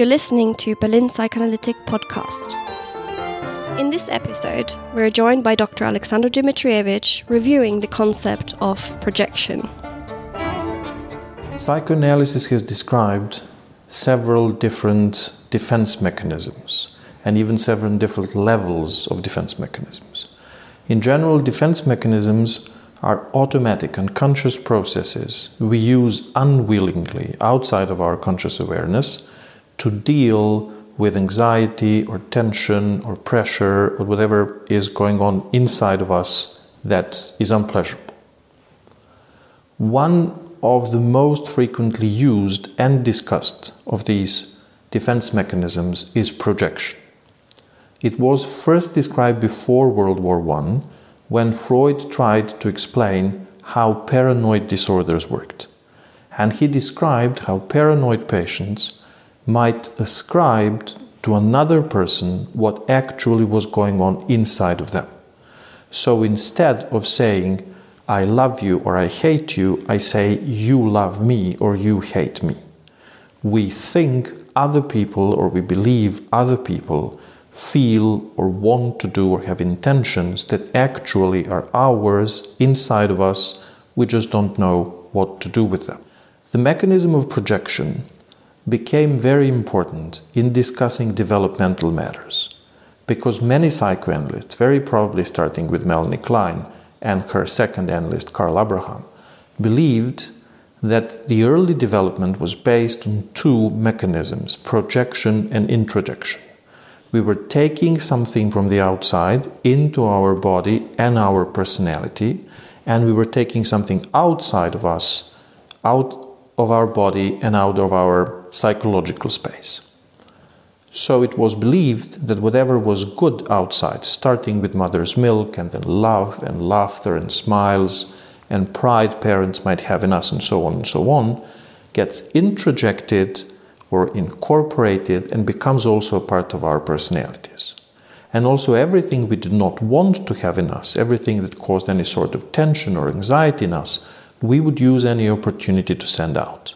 You're listening to Berlin Psychoanalytic Podcast. In this episode, we're joined by Dr. Aleksandar Dimitrijevic reviewing the concept of projection. Psychoanalysis has described several different defense mechanisms and even several different levels of defense mechanisms. In general, defense mechanisms are automatic unconscious processes we use unwillingly outside of our conscious awareness to deal with anxiety or tension or pressure or whatever is going on inside of us that is unpleasurable. One of the most frequently used and discussed of these defense mechanisms is projection. It was first described before World War I when Freud tried to explain how paranoid disorders worked. And he described how paranoid patients might ascribe to another person what actually was going on inside of them. So instead of saying, I love you or I hate you, I say, you love me or you hate me. We think other people or we believe other people feel or want to do or have intentions that actually are ours inside of us. We just don't know what to do with them. The mechanism of projection became very important in discussing developmental matters because many psychoanalysts, very probably starting with Melanie Klein and her second analyst Karl Abraham, believed that the early development was based on two mechanisms projection and introjection. We were taking something from the outside into our body and our personality, and we were taking something outside of us out of our body and out of our psychological space. So it was believed that whatever was good outside, starting with mother's milk and then love and laughter and smiles and pride parents might have in us and so on and so on, gets introjected or incorporated and becomes also a part of our personalities. And also everything we did not want to have in us, everything that caused any sort of tension or anxiety in us, we would use any opportunity to send out.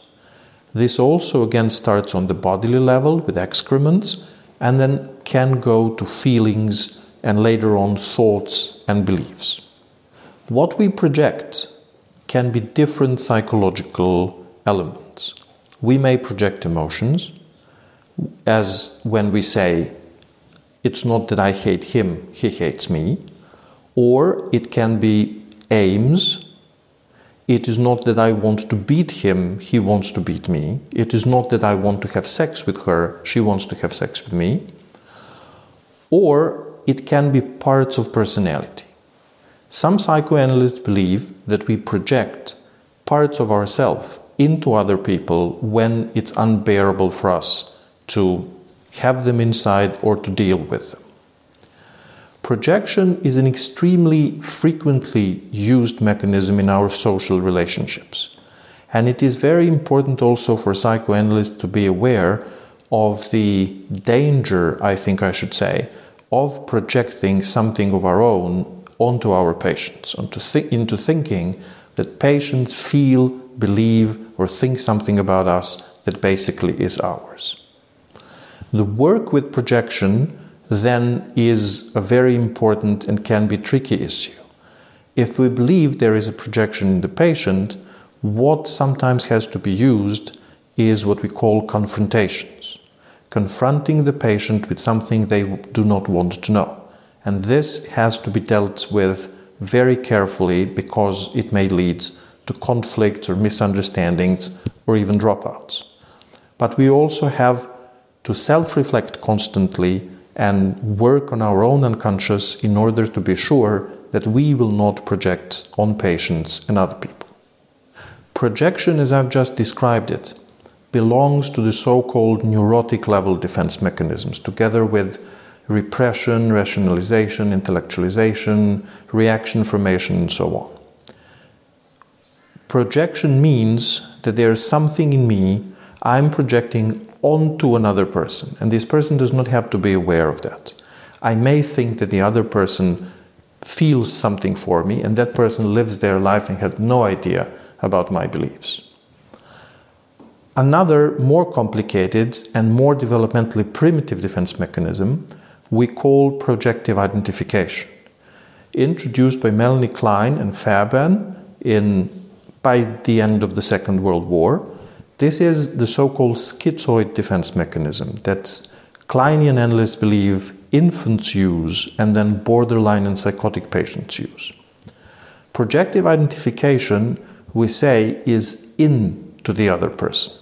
This also again starts on the bodily level with excrements and then can go to feelings and later on thoughts and beliefs. What we project can be different psychological elements. We may project emotions, as when we say, It's not that I hate him, he hates me, or it can be aims it is not that I want to beat him, he wants to beat me. It is not that I want to have sex with her, she wants to have sex with me. Or it can be parts of personality. Some psychoanalysts believe that we project parts of ourselves into other people when it's unbearable for us to have them inside or to deal with them. Projection is an extremely frequently used mechanism in our social relationships. And it is very important also for psychoanalysts to be aware of the danger, I think I should say, of projecting something of our own onto our patients, onto th- into thinking that patients feel, believe, or think something about us that basically is ours. The work with projection then is a very important and can be tricky issue. If we believe there is a projection in the patient, what sometimes has to be used is what we call confrontations. Confronting the patient with something they do not want to know. And this has to be dealt with very carefully because it may lead to conflicts or misunderstandings or even dropouts. But we also have to self reflect constantly and work on our own unconscious in order to be sure that we will not project on patients and other people. Projection, as I've just described it, belongs to the so called neurotic level defense mechanisms, together with repression, rationalization, intellectualization, reaction formation, and so on. Projection means that there is something in me I'm projecting onto another person, and this person does not have to be aware of that. I may think that the other person feels something for me, and that person lives their life and has no idea about my beliefs. Another more complicated and more developmentally primitive defense mechanism we call projective identification, introduced by Melanie Klein and Fairbairn in, by the end of the Second World War. This is the so called schizoid defense mechanism that Kleinian analysts believe infants use and then borderline and psychotic patients use. Projective identification, we say, is into the other person.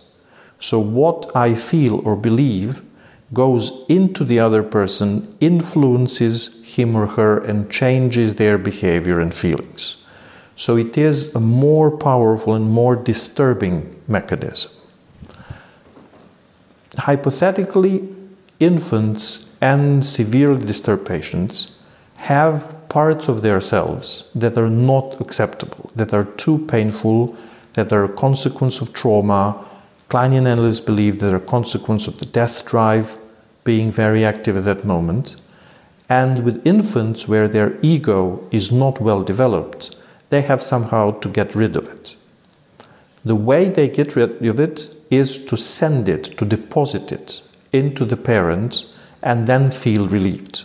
So, what I feel or believe goes into the other person, influences him or her, and changes their behavior and feelings. So, it is a more powerful and more disturbing mechanism. Hypothetically, infants and severely disturbed patients have parts of themselves that are not acceptable, that are too painful, that are a consequence of trauma. Kleinian analysts believe that are a consequence of the death drive being very active at that moment. And with infants, where their ego is not well developed, they have somehow to get rid of it. The way they get rid of it is to send it, to deposit it into the parent and then feel relieved.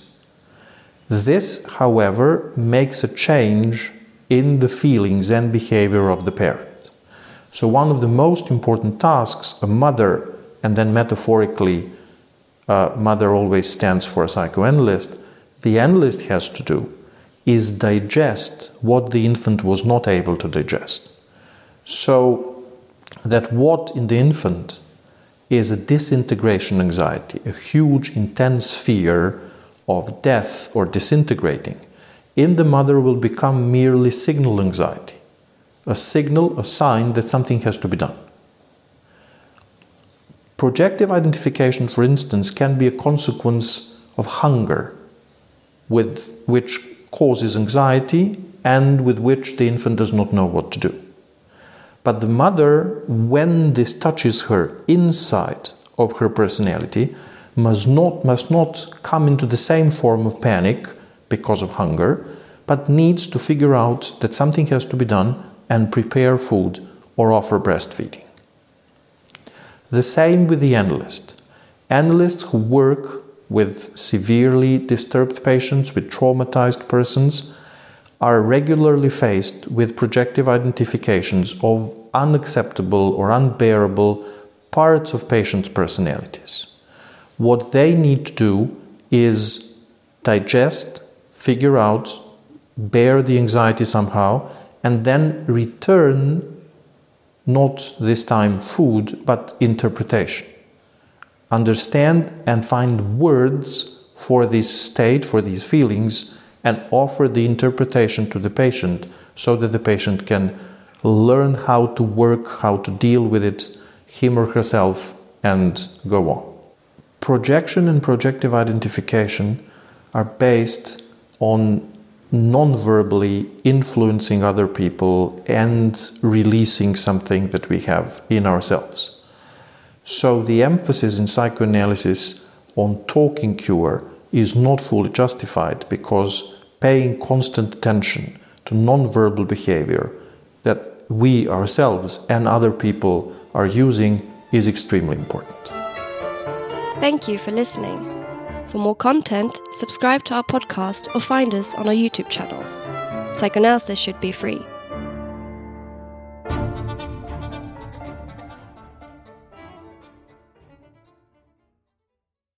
This, however, makes a change in the feelings and behavior of the parent. So, one of the most important tasks a mother, and then metaphorically, uh, mother always stands for a psychoanalyst, the analyst has to do is digest what the infant was not able to digest. So that what in the infant is a disintegration anxiety, a huge, intense fear of death or disintegrating, in the mother will become merely signal anxiety, a signal, a sign that something has to be done. Projective identification, for instance, can be a consequence of hunger, with which causes anxiety and with which the infant does not know what to do. But the mother, when this touches her inside of her personality, must not, must not come into the same form of panic because of hunger, but needs to figure out that something has to be done and prepare food or offer breastfeeding. The same with the analyst. Analysts who work with severely disturbed patients, with traumatized persons, are regularly faced with projective identifications of unacceptable or unbearable parts of patients' personalities. What they need to do is digest, figure out, bear the anxiety somehow, and then return not this time food, but interpretation. Understand and find words for this state, for these feelings, and offer the interpretation to the patient so that the patient can learn how to work, how to deal with it, him or herself, and go on. Projection and projective identification are based on non-verbally influencing other people and releasing something that we have in ourselves. So the emphasis in psychoanalysis on talking cure is not fully justified because paying constant attention to non-verbal behavior that we ourselves and other people are using is extremely important. Thank you for listening. For more content, subscribe to our podcast or find us on our YouTube channel. Psychoanalysis should be free.